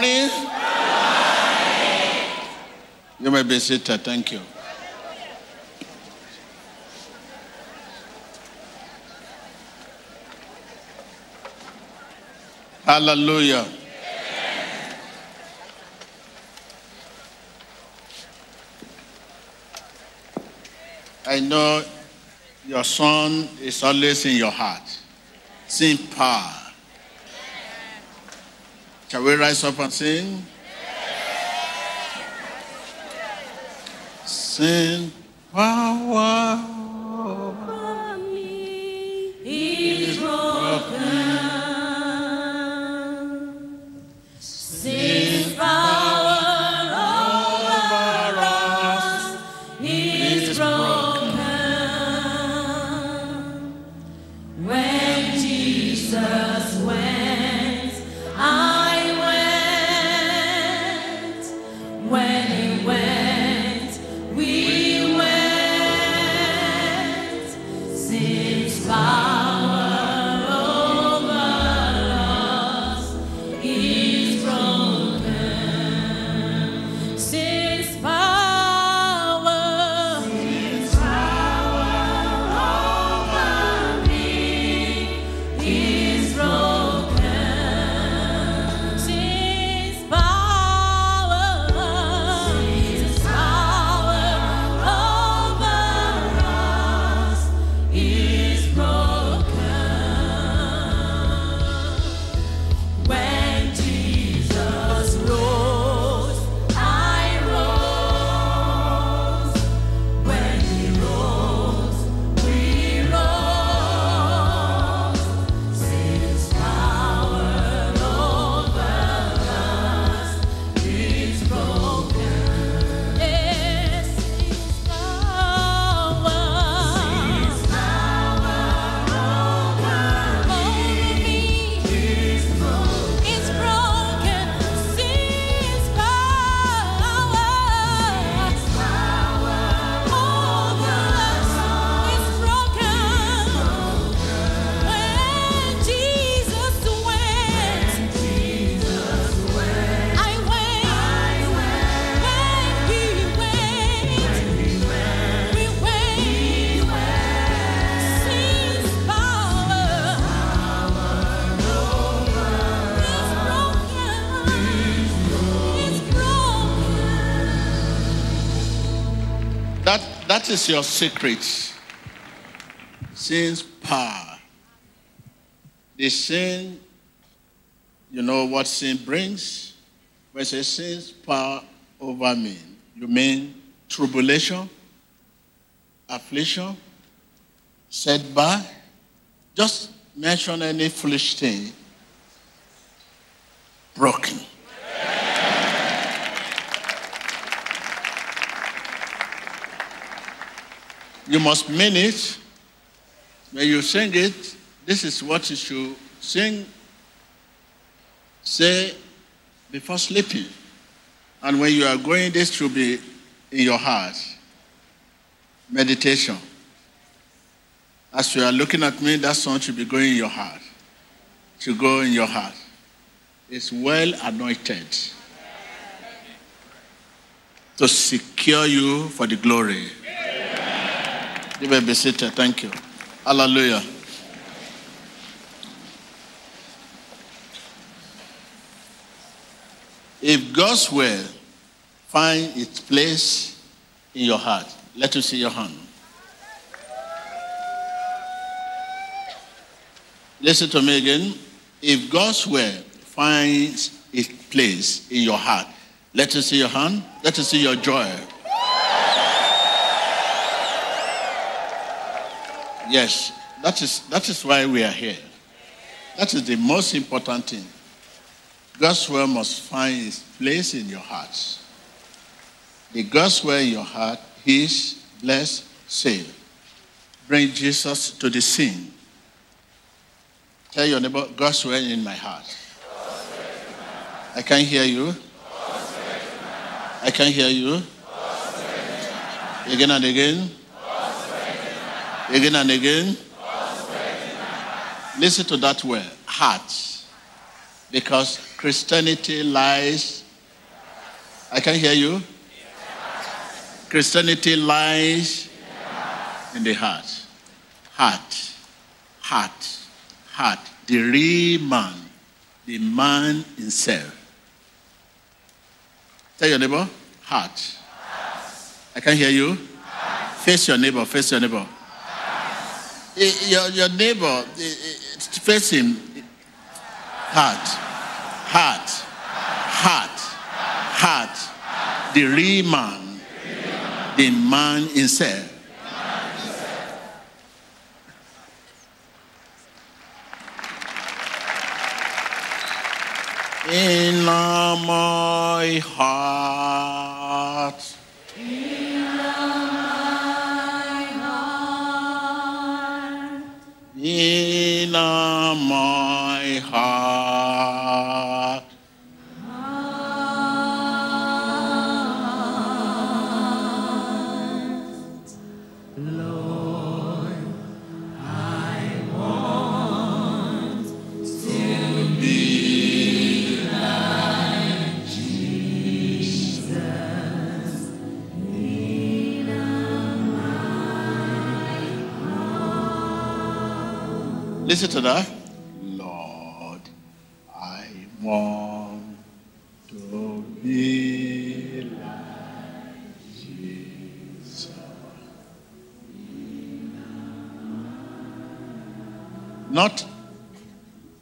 Good morning. You may be seated. Thank you. Hallelujah. I know your son is always in your heart. Sing power. Shall we rise up and sing? Sing power. Is your secret. Sin's power. The sin, you know what sin brings? When it sin's power over me, you mean tribulation, affliction, setback. Just mention any foolish thing. Broken. You must mean it. When you sing it, this is what you should sing. Say before sleeping. And when you are going, this should be in your heart. Meditation. As you are looking at me, that song should be going in your heart. Should go in your heart. It's well anointed to secure you for the glory. You may be seated. Thank you. Hallelujah. If God's will find its place in your heart, let us see your hand. Listen to me again. If God's will finds its place in your heart, let us see your hand. Let us see your joy. Yes, that is, that is why we are here. That is the most important thing. God's word must find its place in your heart. The God's word in your heart is bless, save. Bring Jesus to the scene. Tell your neighbor, God's word in my heart. I can't hear you. I can't hear you. Again and again. Again and again. Listen to that word, heart. Because Christianity lies. I can hear you. Christianity lies in the heart. Heart. Heart. Heart. The real man. The man himself. Tell your neighbor, heart. I can hear you. Face your neighbor, face your neighbor. Eh, Your, your neighbor, eh, eh, face him. Heart. Heart. Heart. Heart. The real man. The man himself. In my heart. My heart. Listen to that. Not,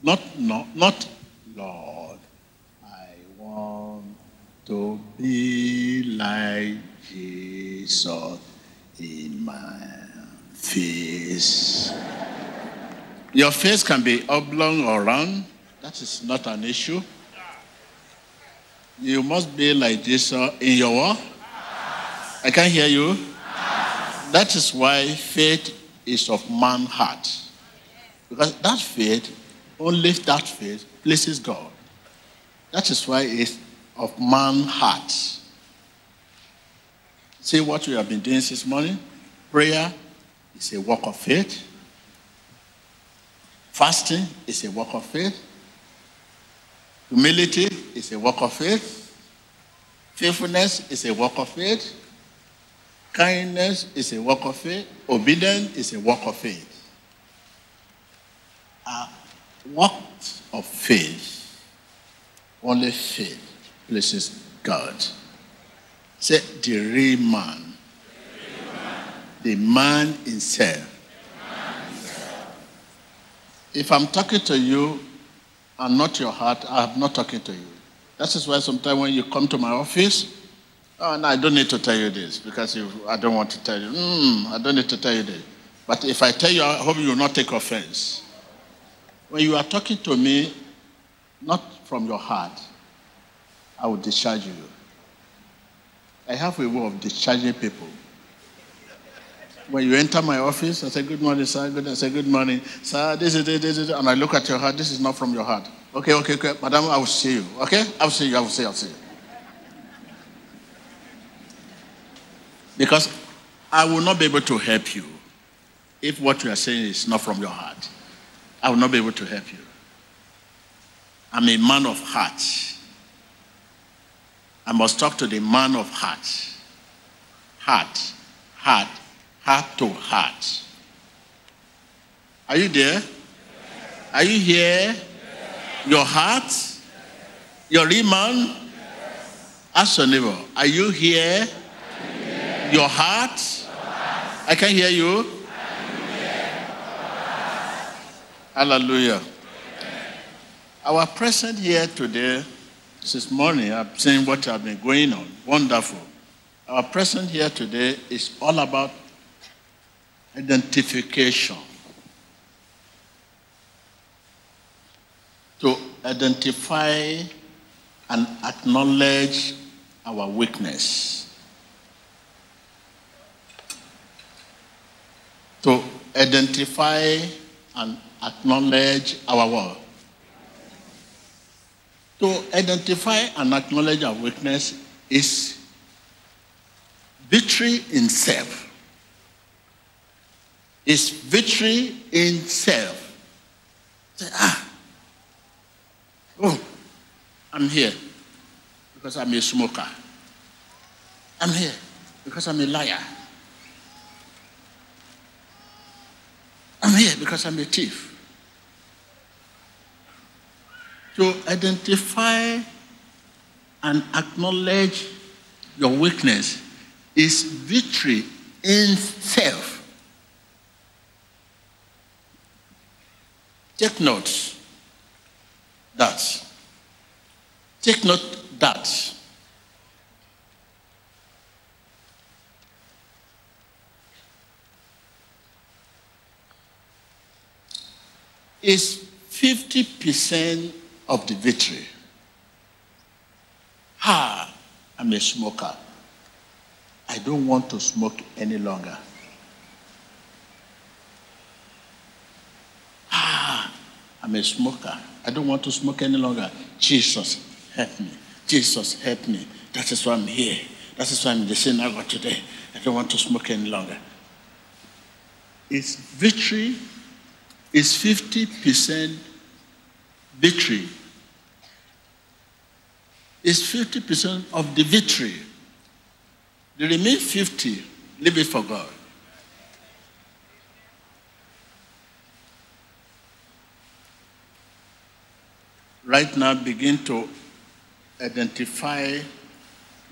not, not, not, Lord, I want to be like Jesus in my face. Your face can be oblong or round. That is not an issue. You must be like uh, in your walk. I can't hear you. That is why faith is of man heart. Because that faith, only that faith pleases God. That is why it's of man heart. See what we have been doing this morning? Prayer is a work of faith. Fasting is a work of faith. Humility is a work of faith. Faithfulness is a work of faith. Kindness is a work of faith. Obedience is a work of faith. A work of faith, only faith pleases God. Say, the real man, the man himself. If I'm talking to you and not your heart, I'm not talking to you. That is why sometimes when you come to my office, oh, no, I don't need to tell you this because I don't want to tell you. Mm, I don't need to tell you this. But if I tell you, I hope you will not take offense. When you are talking to me, not from your heart, I will discharge you. I have a way of discharging people. When you enter my office, I say, Good morning, sir. Good, I say, Good morning, sir. This is it, this is. And I look at your heart. This is not from your heart. Okay, okay, okay. Madam, I will see you. Okay? I will see you. I will see you. I will see you. Because I will not be able to help you if what you are saying is not from your heart. I will not be able to help you. I'm a man of heart. I must talk to the man of heart. Heart, heart, heart to heart. Are you there? Are you here? Your heart? Your real man? Ask your neighbor, are you here? Your heart? I can hear you. Hallelujah. Our present here today, this morning, I've seen what has been going on. Wonderful. Our present here today is all about identification. To identify and acknowledge our weakness. To identify and acknowledge our what? To identify and acknowledge our weakness is victory in self. Is victory in self. Say, ah, oh, I'm here because I'm a smoker. I'm here because I'm a liar. I'm here because I'm a thief. To identify and acknowledge your weakness is victory in self. Take note that. Take note that. Is 50% of the victory. Ah, I'm a smoker. I don't want to smoke any longer. Ah, I'm a smoker. I don't want to smoke any longer. Jesus, help me. Jesus, help me. That is why I'm here. That is why I'm in the synagogue today. I don't want to smoke any longer. It's victory is 50% victory. It's 50% of the victory. The remaining 50, leave it for God. Right now, begin to identify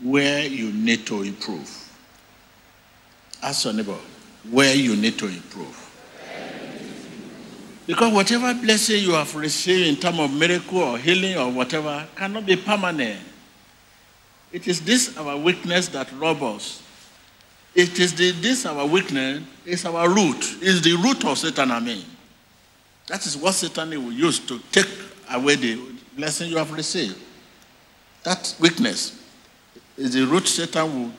where you need to improve. Ask your neighbor where you need to improve. Because whatever blessing you have received in terms of miracle or healing or whatever cannot be permanent. It is this our weakness that robs us. It is the, this our weakness, is our root. It's the root of Satan, I mean. That is what Satan will use to take away the blessing you have received. That weakness is the root Satan will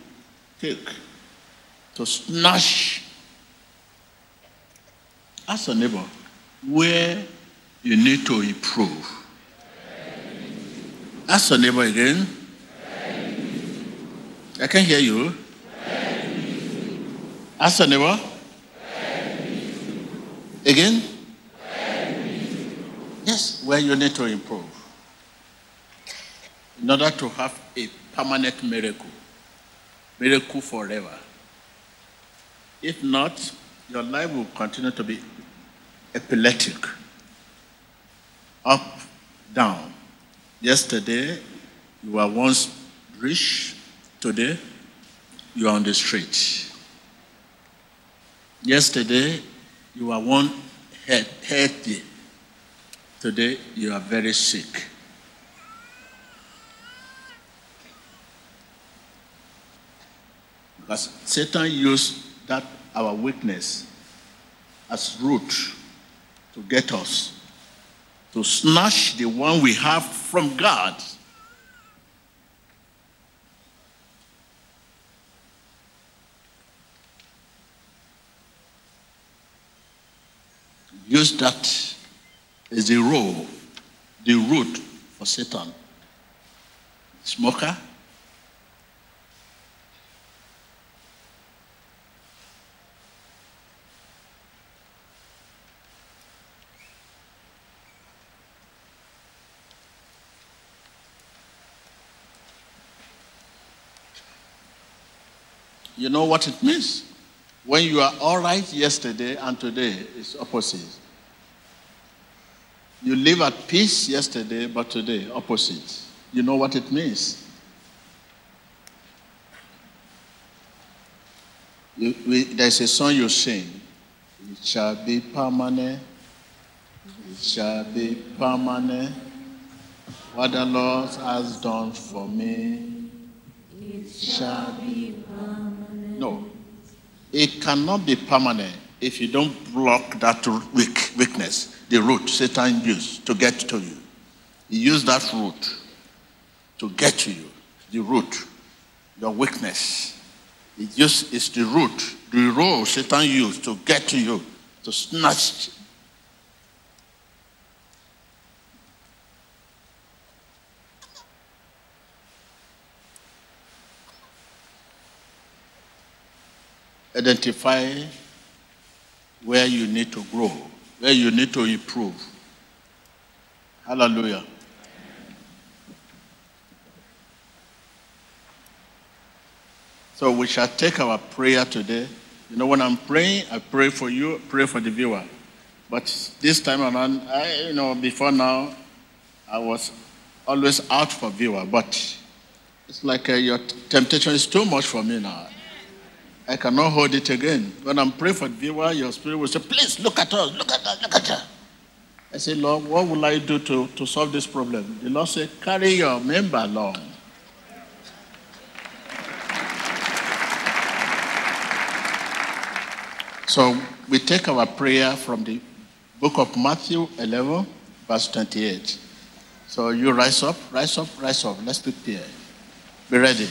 take to snatch. Ask your neighbor where you need to improve. Ask your neighbor again. I can hear you. Ask your neighbor. Again? Yes, where you need to improve. In order to have a permanent miracle, miracle forever. If not, your life will continue to be epileptic, up, down. Yesterday, you were once rich, today, you are on the street. Yesterday, you were one head, healthy, today, you are very sick. Because Satan used that our weakness as root to get us, to snatch the one we have from God. Use that as a role, the root for Satan. Smoker, You know what it means? When you are all right yesterday and today, it's opposite. You live at peace yesterday, but today, opposite. You know what it means? You, we, there's a song you sing. It shall be permanent. It shall be permanent. What the Lord has done for me, it shall be. No. It cannot be permanent if you don't block that weak, weakness, the root Satan used to get to you. He used that root to get to you, the root, your weakness. It just is the root, the role Satan used to get to you, to snatch. identify where you need to grow, where you need to improve. Hallelujah. So we shall take our prayer today. You know, when I'm praying, I pray for you, pray for the viewer. But this time around, I, you know, before now, I was always out for viewer. But it's like uh, your temptation is too much for me now. I cannot hold it again. When I'm praying for viewer, your spirit will say, please look at us, look at us, look at us. I say, Lord, what will I do to, to solve this problem? The Lord said, carry your member along. So we take our prayer from the book of Matthew 11, verse 28. So you rise up, rise up, rise up. Let's prepare. Be ready.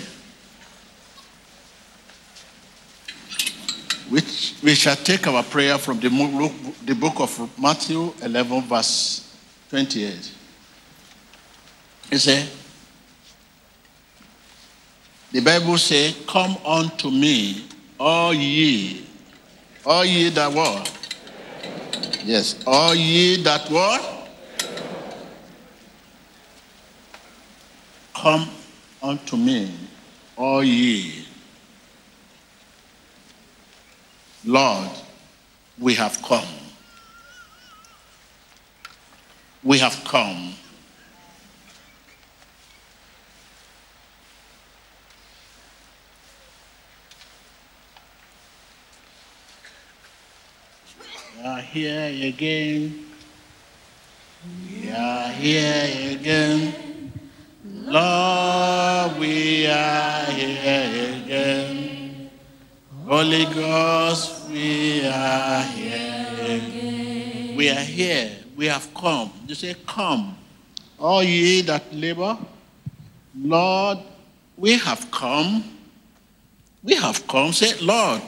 We shall take our prayer from the, the book of Matthew 11, verse 28. It says, the Bible says, Come unto me, all ye, all ye that what? Yes, all ye that what? Come unto me, all ye. Lord, we have come. We have come. We are here again. We are here again. Lord, we are here again. Holy Ghost, we are here. We are here. We have come. You say, Come. All ye that labor, Lord, we have come. We have come. Say, Lord,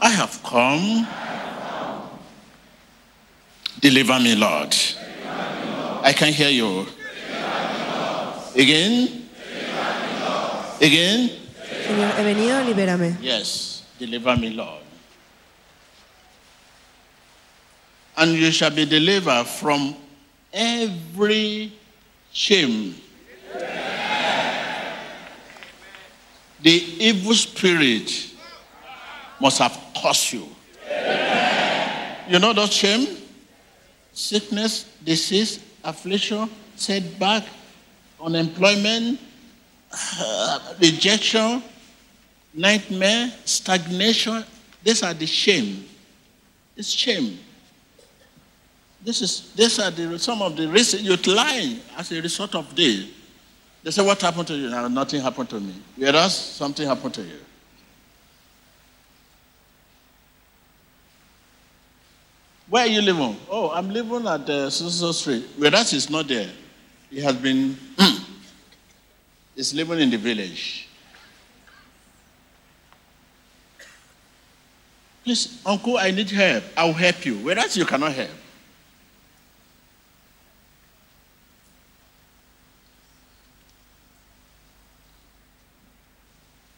I have come. Deliver me, Lord. I can hear you. Again? Again? Señor, he venido, libérame. Yes, deliver me, Lord. And you shall be delivered from every shame. The evil spirit must have caused you. You know that shame? Sickness, disease, affliction, setback, unemployment, rejection, nightmare, stagnation. These are the shame. It's shame. This is these are the, some of the reasons you're lying as a result of this. They say, What happened to you? Now, nothing happened to me. Whereas something happened to you. Where are you living? Oh, I'm living at uh, Suso Street. Whereas it's not there. It has been, it's living in the village. Please, uncle, I need help. I'll help you. Whereas you cannot help.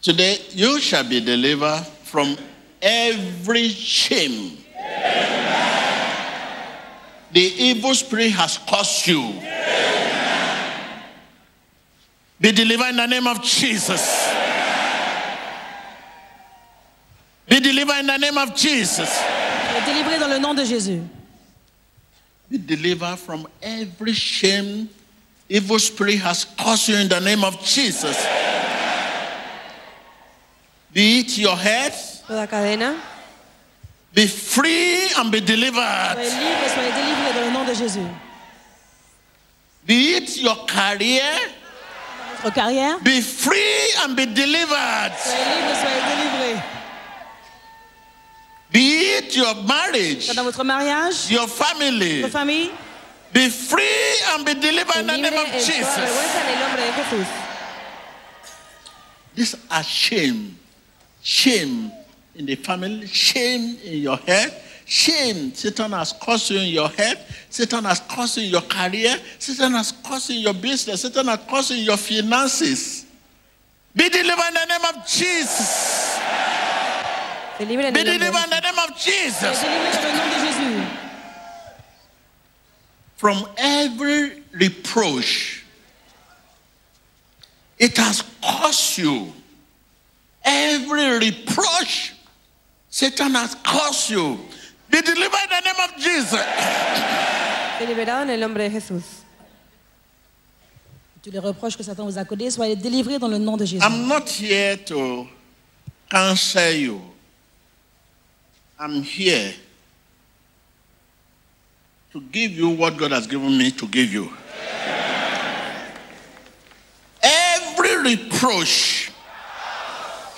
Today, you shall be delivered from every shame. The evil spirit has caused you. Be delivered in the name of Jesus. Be delivered in the name of Jesus. Délivré dans le nom de Jésus. Be delivered from every shame evil spirit has caused you in the name of Jesus. Be it your head, Toda cadena. be free and be Soyez delivered. libre, soyez délivré dans le nom de Jésus. Be it your career, Votre carrière. be free and be delivered. Soyez libre, soyez délivré. Be it your marriage, Dans votre mariage, your family, votre famille. be free and be delivered in the name of Jesus. vergüenza en el nombre de Jesús. These are shame. Shame in the family, shame in your head, shame Satan has caused you in your head, Satan has caused you in your career, Satan has caused you in your business, Satan has caused you in your finances. Be delivered in the name of Jesus. Be el nombre de delivered in the name of Jesus. délivré dans le nom de Jésus. From every reproach, it has caused you Every reproach Satan has caused you, be delivered in the name of Jesus. Soy liberado en el nombre de Jesús. Tous les reproches que Satan vous a codés, soyez délivrés dans le nom de Jésus. I'm not here to counsel you. I'm here to give you what God has given me to give you. Every reproach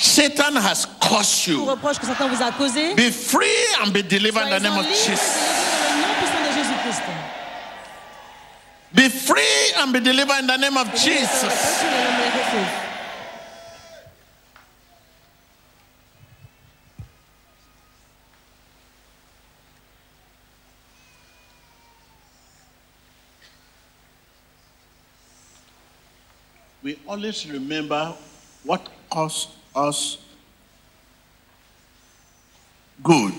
Satan has caused you, reproche que Satan vous a causé, be free and be delivered in the name of Jesus. délivrés dans le nom puissant de Jésus-Christ. Be free and be delivered in the name of Soy liberado de Jesus. reproche en el nombre de Jesús. We always remember what caused us good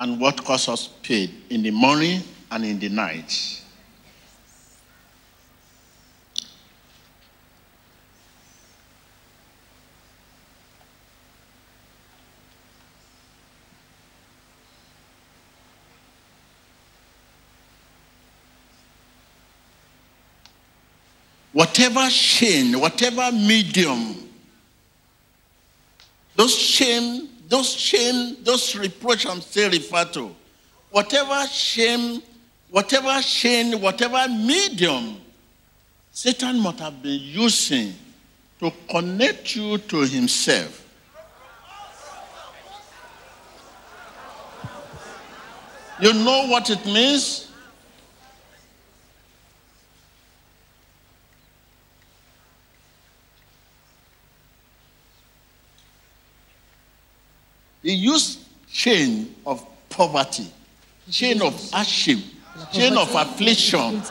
and what caused us pain in the morning and in the night. Whatever shame, whatever medium, those shame, those shame, those reproach I'm still referred to, whatever shame, whatever shame, whatever medium Satan must have been using to connect you to himself. You know what it means? He used chain of poverty, chain of hardship, chain of affliction,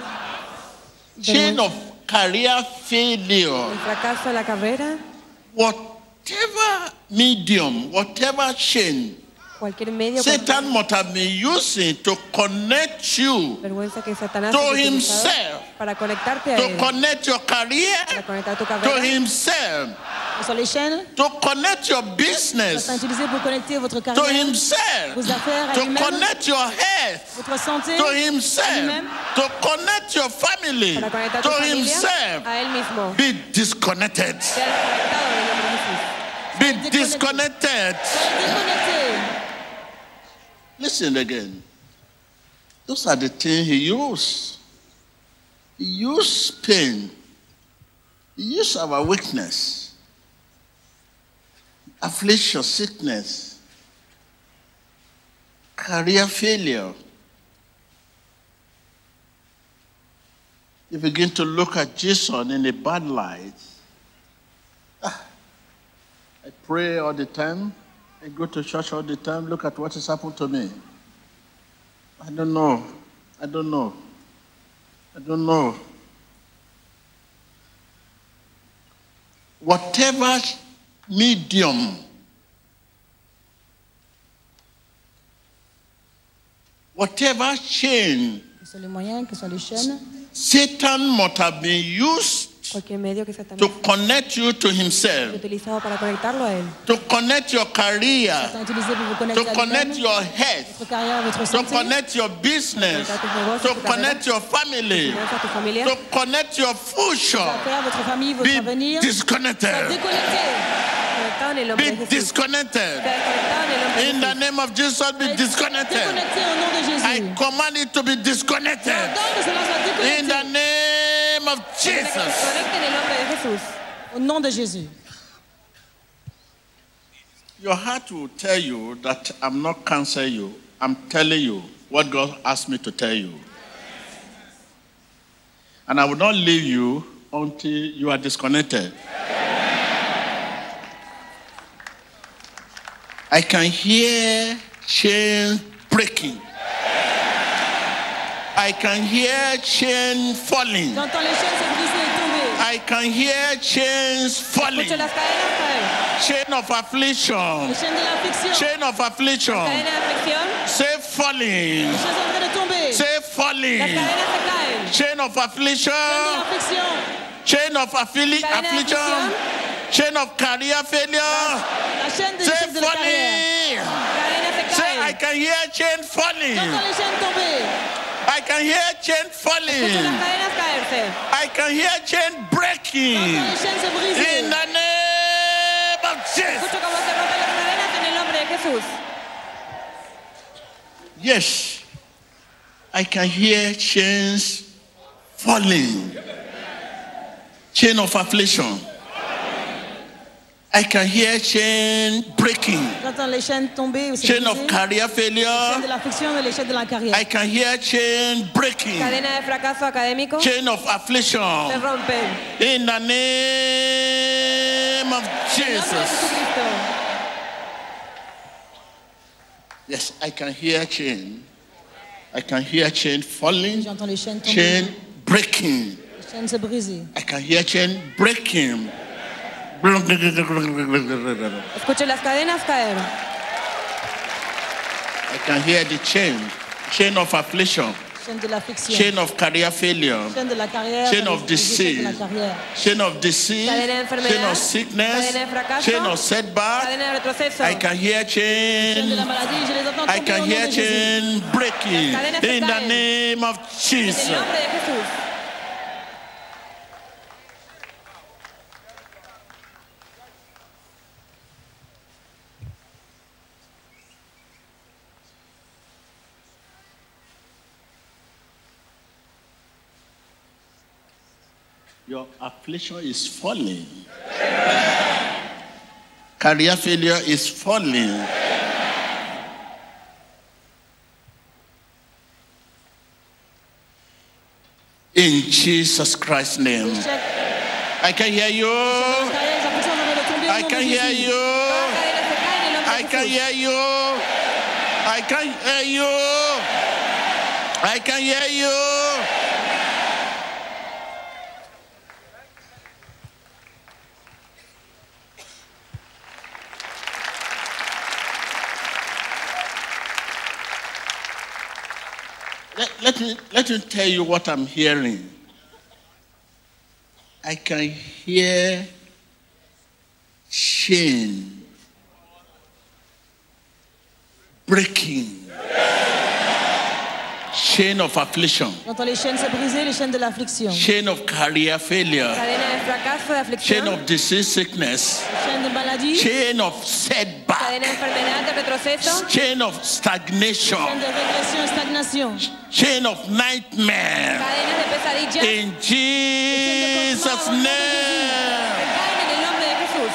chain of career failure. El fracaso de la carrera, Whatever medium, whatever chain Satan must have been using to connect you, cualquier vergüenza que Satanás to himself, para conectarte a to connect your career, para conectar tu to himself, Ce les chaînes to connect your business, utilisé pour connecter votre to himself, vos affaires à to connect your health, votre santé, to himself, to connect your family, para conectar tu to himself. a él mismo. Be disconnected. Seas conectado en el nombre de Jesús. Be disconnected. Listen again. Those are the things he used. He used pain. He used our weakness, affliction, sickness, career failure. You begin to look at Jason in a bad light. Ah, I pray all the time. I go to church all the time. Look at what has happened to me. I don't know. I don't know. I don't know. Whatever medium, whatever chain Que les moyens, que ce les chaînes, Satan must have been used Cualquier medio que Satanás to connect you to himself, utilizado para conectarlo a él, to connect your career, Satan utilisé pour vous to à connect lui-même, your health, votre carrière, votre to santé, connect your business, to connect your family, conecta tu familia, to connect your future. votre affaire, votre famille, votre Be avenir. disconnected. Déconnecté. Conectado en el nombre de Be disconnected. Seas conectado en el nombre de In the name of Jesus, be disconnected. Déconnecté au nom de I command it to be disconnected. Ordonne que cela soit In the name of Jesus. conecte en el nombre Jesús. Au nom de Jésus. Your heart will tell you that I'm not counseling you. I'm telling you what God asked me to tell you. And I will not leave you until you are disconnected. I can hear chains breaking. I can hear chains falling. J'entends les chaînes se briser et tomber. I can hear chains falling. Escucho las cadenas caer. Chain of affliction. Les chaînes de l'affliction. Chain of affliction. Say falling. Les chaînes sont en train. Say falling. cadenas se caen. Chain of affliction. Chain of affili- Cadena de affliction. Chain of career failure. La chaîne de Say de la falling. Say I can hear chain falling. J'entends les chaînes tomber. I can hear chain falling. las cadenas caerse. I can hear chain breaking. J'entends les chaînes se briser. In the name of Jesus. Escucho cómo se rompen las cadenas en el nombre de Jesús. Yes. I can hear chains falling. Chain of affliction. I can hear chain breaking. J'entends les chaînes tomber. ou Chain briser. of career Chaîne de failure. l'affliction et l'échec de la carrière. I can hear chain breaking. Cadena de fracaso académico Chain of affliction. Se rompen. In the name of En nombre de Jesus. Yes, I can hear chain. I can hear chain falling, J'entends les chaînes tomber. chain breaking. Les chaînes se briser. I can hear chain breaking. Escucho las cadenas caer. I can hear the chain, chain of affliction, Chaîne de l'affliction. chain of career failure, Chaîne de la carrière. chain of les échecs de la disease, chain of disease, Cadena de enfermedad, chain of sickness, cadena de fracaso, chain of setback. I can hear chain. la maladie. Je les entends I can hear chain breaking Las cadenas se in the name of Jesus. Your affliction is falling. Career failure is falling. In Jesus Christ's name. I can hear you. I can hear you. I can hear you. I can hear you. I can hear you. Let, me, let me tell you what I'm hearing. I can hear chain breaking. Chain of affliction. J'entends les chaînes se briser, les chaînes de l'affliction. Chain of career failure. Cadena de fracaso, de Chain of disease sickness. Chaîne de maladie. Chain of setback. Cadena de enfermedad, de retroceso. Chain of stagnation. de régression et. Chain of nightmare. Cadenas de pesadilla. In Jesus' name. Caen en el nombre de Jesús.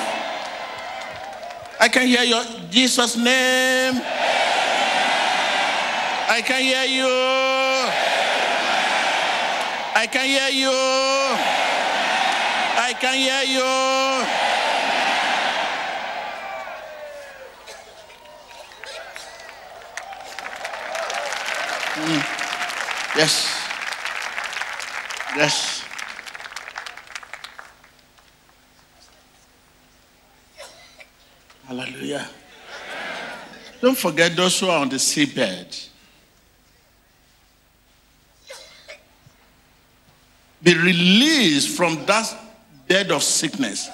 I can hear your Jesus' name. I can hear you. I can hear you. I can hear you. Mm. Yes. Yes. Hallelujah. Don't forget those who are on the seabed. Be released from that bed of sickness.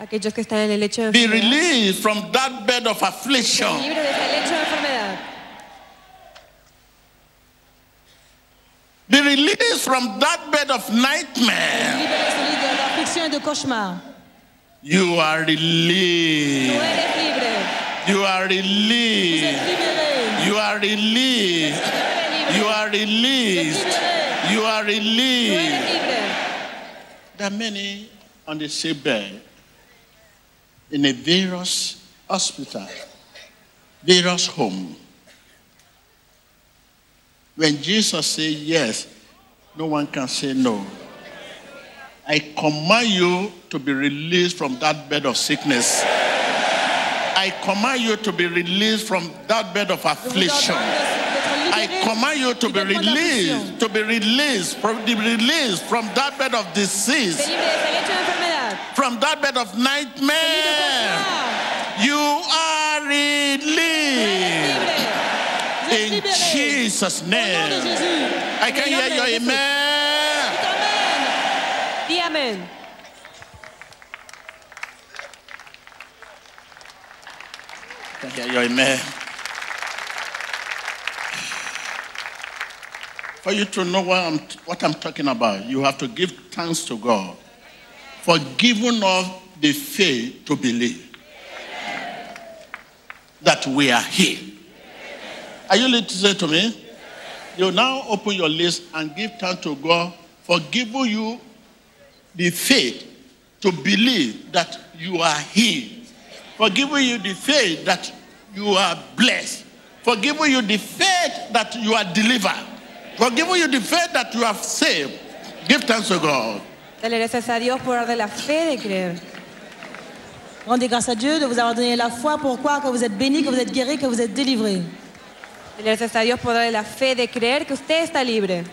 Aquellos que están en el lecho de Be enfermedad. released from that bed of affliction. Libres de ese lecho de enfermedad. Be released from that bed of nightmare. Libérez-les de l'affliction et de cauchemar. You are Tú released. You are released. You are released. Tú eres libre. You are released. You are released. There are many on the seabed in a various hospital, various home. When Jesus said yes, no one can say no. I command you to be released from that bed of sickness. I command you to be released from that bed of affliction. I command you to be released, to be released, from, be released from that bed of disease, from that bed of nightmare. You are released in. Jesus' name. I can hear your amen. The amen. Can hear your amen. For you to know what I'm, what I'm talking about, you have to give thanks to God for giving us the faith to believe that we are here. Are you listening to me? You now open your list and give thanks to God for giving you the faith to believe that you are healed, for giving you the faith that you are blessed, for giving you the faith that you are delivered, for giving you the faith that you are saved. Give thanks to God. Dale gracias a Dios por darle la fe de creer. Rendez grâce à Dieu de vous avoir donné la foi pour croire que vous êtes béni, que vous êtes guéri, que vous êtes délivré. Dale gracias a Dios por darle la fe de creer que usted está libre.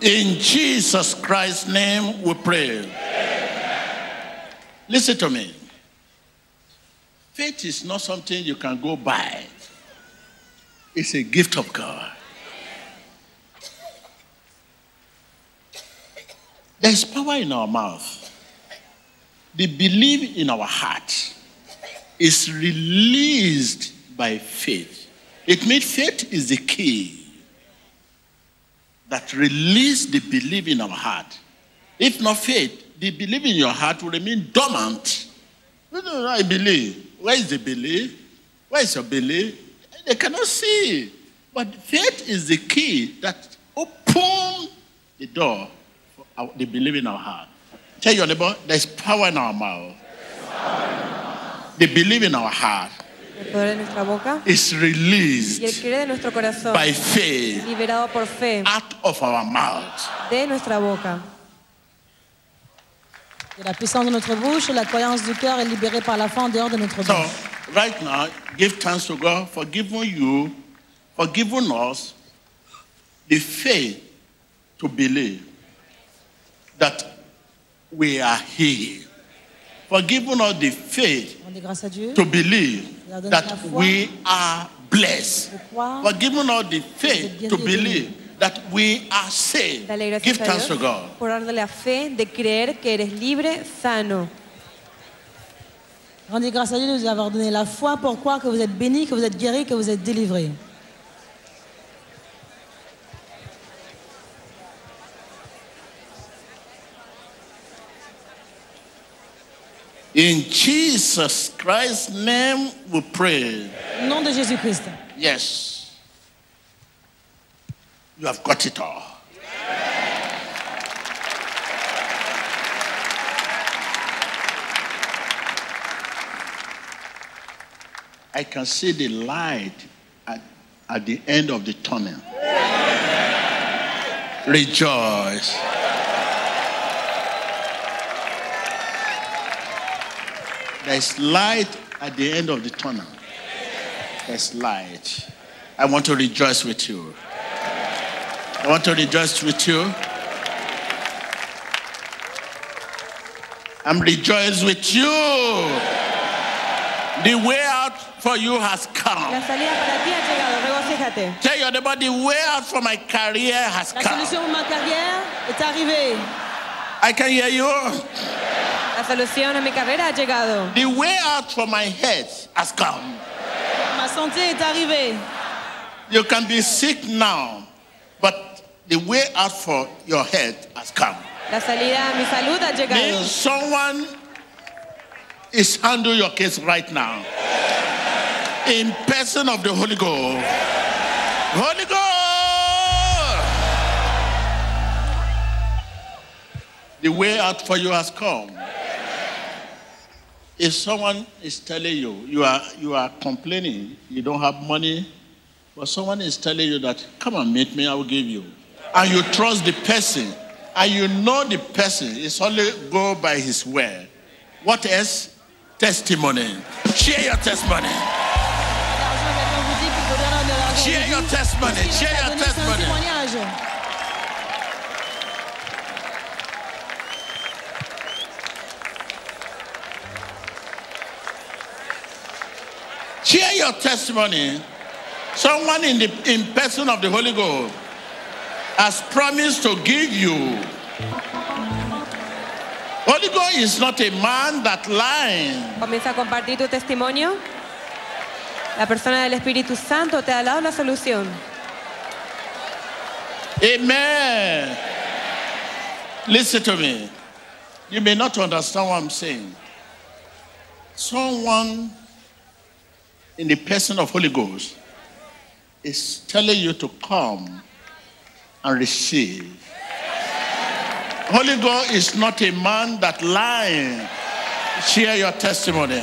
In Jesus Christ's name we pray. Listen to me. Faith is not something you can go buy. It's a gift of God. There's power in our mouth. The belief in our heart is released by faith. It means faith is the key that release the belief in our heart. If not faith, the belief in your heart will remain dormant. No, no, I believe. Where is the belief? Where is your belief? They cannot see. But faith is the key that opens the door for our, the belief in our heart. Tell your neighbor, there's power in our mouth. The belief in our heart El poder de nuestra boca is y el released de nuestro corazón. by faith Liberado por fe out of our mouth. de nuestra boca. De la puissance de notre bouche, la croyance du cœur est libérée par la foi en dehors de notre bouche. So, right now, give thanks to God for giving you, for giving us the faith to believe that we are healed. For giving us the faith Rendez grâce à Dieu to believe Leur donner la that we are blessed. For giving us the faith to believe that we are saved. Give thanks to God. por darle la fe de creer que eres libre, sano. Rendez grâce à Dieu de vous avoir donné la foi pour croire que vous êtes béni, que vous êtes guéri, que vous êtes délivré. In Jesus Christ's name we pray. Nom de Jésus-Christ. Yes. You have got it all. I can see the light at, at the end of the tunnel. Rejoice. There's light at the end of the tunnel. There's light. I want to rejoice with you. I want to rejoice with you. I'm rejoiced with you. The way out for you has La come. salida para ti ha llegado, regocíjate. Tell your neighbor the way out for my career has La come. solution pour ma carrière est arrivée. I can hear you. La solución a mi carrera ha llegado. The way out for my head has come. Ma santé est arrivée. You can be sick now, but the way out for your head has come. La salida a mi salud ha llegado. Means someone is handling your case right now. In person of the Holy Ghost. Holy Ghost! The way out for you has come. If someone is telling you, you are, you are complaining, you don't have money But someone is telling you that, come and meet me, I will give you. And you trust the person, and you know the person is only go by his word. What else? Testimony. Share your testimony. Share your testimony. Share your testimony. Share your testimony. Someone in the in person of the Holy Ghost has promised to give you. Holy Ghost is not a man that lies. Comienza a compartir tu testimonio. La persona del Espíritu Santo te ha dado la solución. Amen. Listen to me. You may not understand what I'm saying. Someone in the person of Holy Ghost is telling you to come and receive. Holy Ghost is not a man that lying. Share your testimony.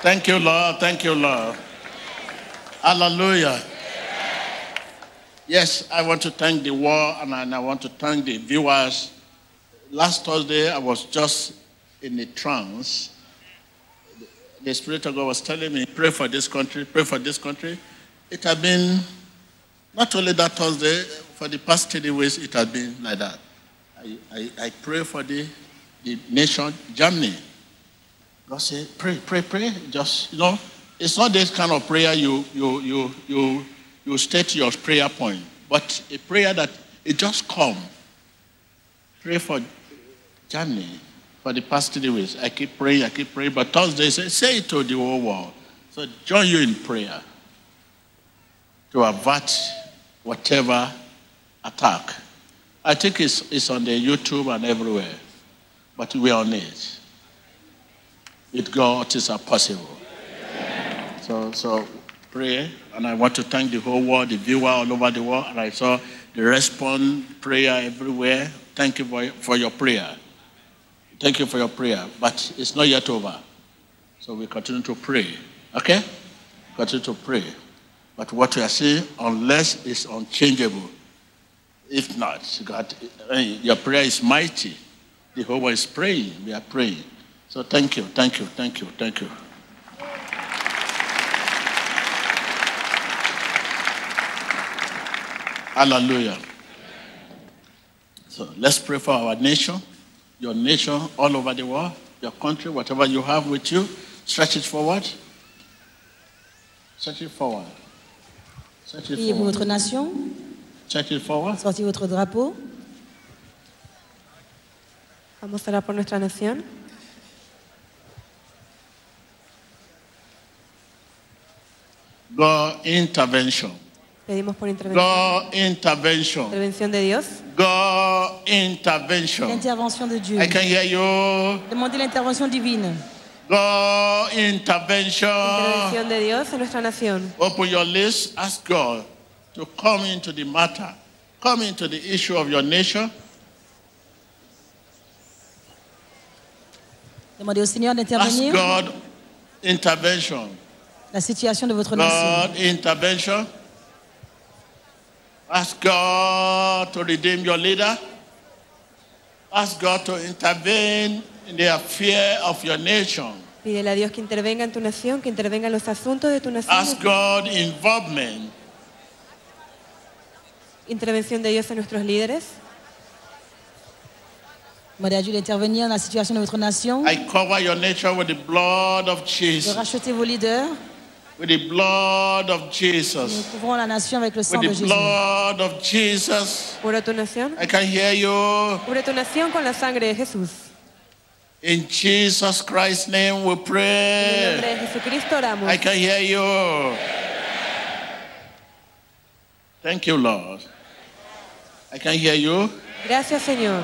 Thank you, Lord. Thank you, Lord. Hallelujah. Yes, I want to thank the world and I- want to thank the viewers. Last Thursday, I was just in a trance. The Spirit of God was telling me, pray for this country, pray for this country. It had been, not only that Thursday, for the past three weeks, it has been like that. I, I, I pray for the, the nation, Germany. God said, pray, pray, pray. Just, you know, it's not this kind of prayer you, you, you, you, you state your prayer point, but a prayer that it just come. Pray for Germany for the past three weeks. I keep praying, I keep praying, but Thursday, say, say it to the whole world. So join you in prayer to avert whatever attack. I think it's, it's on the YouTube and everywhere, but we're on it with God is possible. So, so pray, and I want to thank the whole world, the viewer all over the world, and I saw the response prayer everywhere. Thank you for, for your prayer. Thank you for your prayer, but it's not yet over. So we continue to pray, okay? Continue to pray. But what we are saying, unless it's unchangeable, if not, God, eh, your prayer is mighty. The whole world is praying. We are praying. So thank you, thank you, thank you, thank you. Hallelujah. So let's pray for our nation, your nation all over the world, your country, whatever you have with you. Stretch it forward. Stretch it forward. Stretch it Priez pour forward. votre nation. Stretch it forward. Sortez votre drapeau. Vamos a orar por nuestra nación. God intervention. Pedimos por intervención. God intervention. Intervención de Dios. God intervention. L'intervention de Dieu. I can hear you. Demandez l'intervention divine. God intervention. Intervención de Dios en nuestra nación. Open your lips. Ask God to come into the matter, come into the issue of your nation. Demandez au Seigneur Ask God intervention. la situation de votre nation. God intervention. Ask God to redeem your leader. Ask God to intervene in the affair of your nation. Pídele a Dios que intervenga en tu nación, que intervenga en los asuntos de tu nación. Ask God involvement. Intervención de Dios en nuestros líderes. Demandez à Dieu d'intervenir dans la situation de votre nation. I cover your nation with the blood of De Jesus. racheter vos leaders. With the blood of Nous Jesus. couvrons la nation avec le sang de With the Jésus. blood of Jesus. Cubre tu nación. I can hear you. Cubre tu nación con la sangre de Jesús. In Jesus Christ's name we pray. En el pray. nombre de Jesucristo oramos. I can hear you. Thank you, Lord. I can hear you. Gracias, Señor.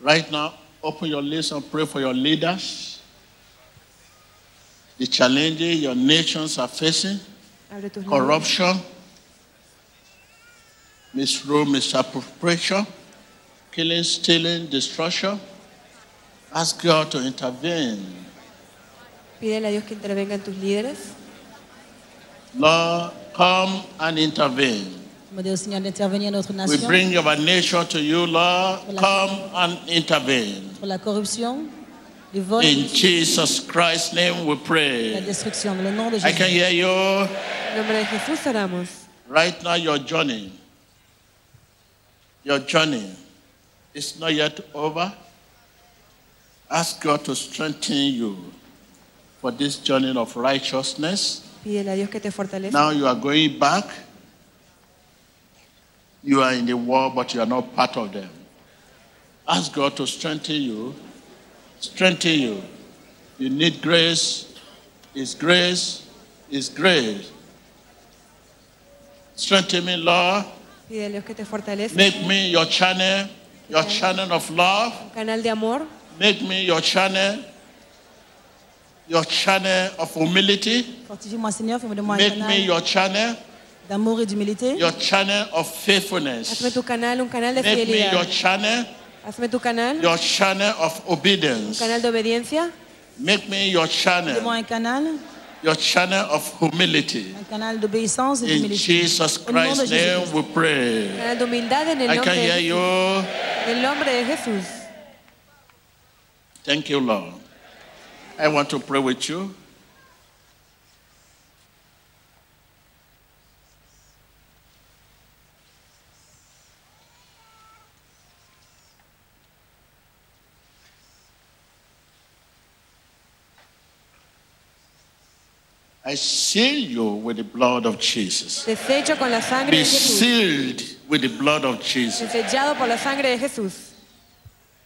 Right now, open your lips and pray for your leaders. The challenges your nations are facing Abre tus labios. corruption, misrule, misappropriation, killing, stealing, destruction. Ask God to intervene. Pídele a Dios que intervenga en tus líderes. Lord, come and intervene. Demandez au Seigneur d'intervenir dans notre We nation bring our nation to you, Lord. Come and intervene. pour la corruption, le vol, In Jesus Christ's name we pray. destruction. Dans le nom de I can hear you. En nombre de Jesús oramos. Right now, your journey, your journey is not yet over. Ask God to strengthen you for this journey of righteousness. Pídele a Dios que te fortalezca. Now you are going back. You are in the war, but you are not part of them. Ask God to strengthen you. Strengthen you. You need grace. Is grace. Is grace. Strengthen me, Lord. Pídele que te fortalezca. Make me your channel, your channel of love. Un canal de amor. Make me your channel, your channel of humility. Fortifie-moi, Seigneur, fais-moi de moi un Make me your channel, d'amour et d'humilité. your channel of Hazme faithfulness. tu canal un canal de Make me your channel, Hazme tu canal your channel of un obedience. canal de obediencia. Make me your Fais-moi channel, un canal, your channel of humility. un canal d'obéissance et In d'humilité. Jesus Au Christ's name we pray. Un canal de humildad en el I nombre can hear you. En el nombre de Jesús. Thank you, Lord. I want to pray with you. I seal you with the blood of Jesus. Te sello con la sangre Be de Jesús. sealed with the blood of Jesus. Te sellado por la sangre de Jesús.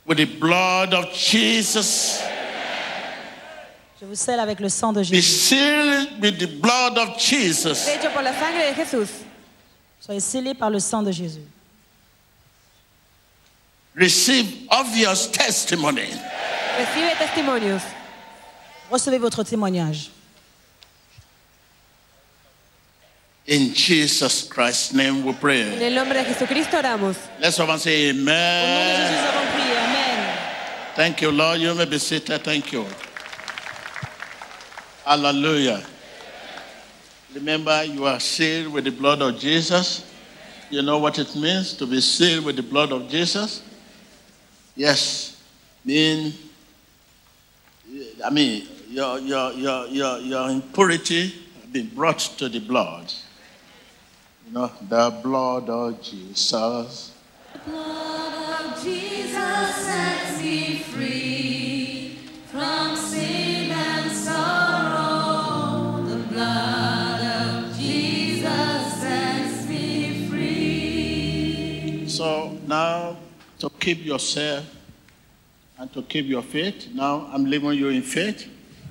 With the blood of Jesus. Je vous scelle avec le sang de Be Jésus. sealed with the blood of Jesus. Sello por la sangre de Jesús. Soyez scellés par le sang de Jésus. Receive obvious testimony. Recibe testimonios. Recevez votre témoignage. In Jesus Christ's name we pray. En el nombre de Jesucristo oramos. Let someone say Au nom de Jésus, amen. nous avons prié. Amen. Thank you, Lord. You may be seated. Thank you. Hallelujah. Remember, you are sealed with the blood of Jesus. You know what it means to be sealed with the blood of Jesus? Yes. Mean, I mean, your, your, your, your, your impurity has been brought to the blood. You know, the blood of Jesus. The blood of Jesus sets me free from sin and sorrow. The blood of Jesus sets me free. So now, to keep yourself and to keep your faith, now I'm leaving you in faith,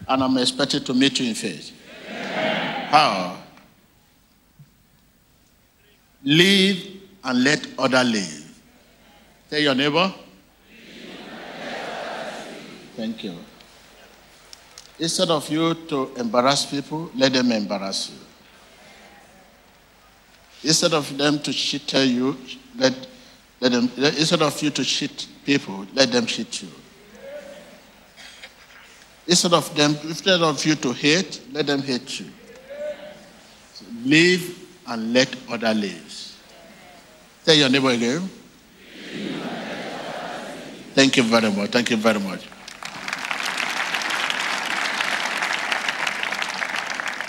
and I'm expected to meet you in faith. How? Live and let other live. Tell your neighbor. Thank you. Instead of you to embarrass people, let them embarrass you. Instead of them to cheat you, let, let them, instead of you to cheat people, let them cheat you. Instead of them, instead of you to hate, let them hate you. So live and let other live. Tell your neighbor again. Thank you very much. Thank you very much.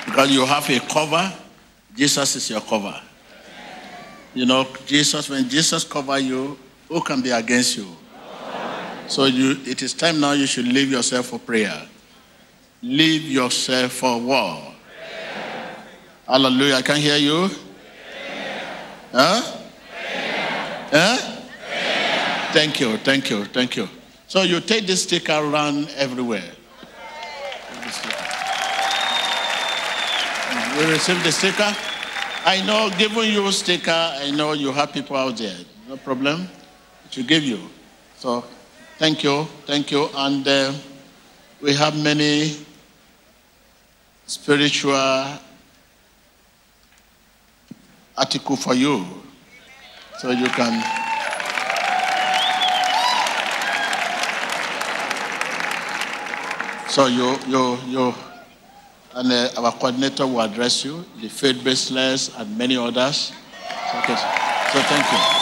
Because you have a cover, Jesus is your cover. You know, Jesus, when Jesus cover you, who can be against you? So you, it is time now you should leave yourself for prayer. Leave yourself for war. Hallelujah. I can hear you. Huh? Huh? Thank you, thank you, thank you. So you take this sticker around everywhere. You receive the sticker? I know, giving you sticker, I know you have people out there. No problem. Will give you. So, thank you, thank you. And uh, we have many spiritual article for you. So you can. So you, you, you, and uh, our coordinator will address you, the faith-based and many others. So, okay. so thank you.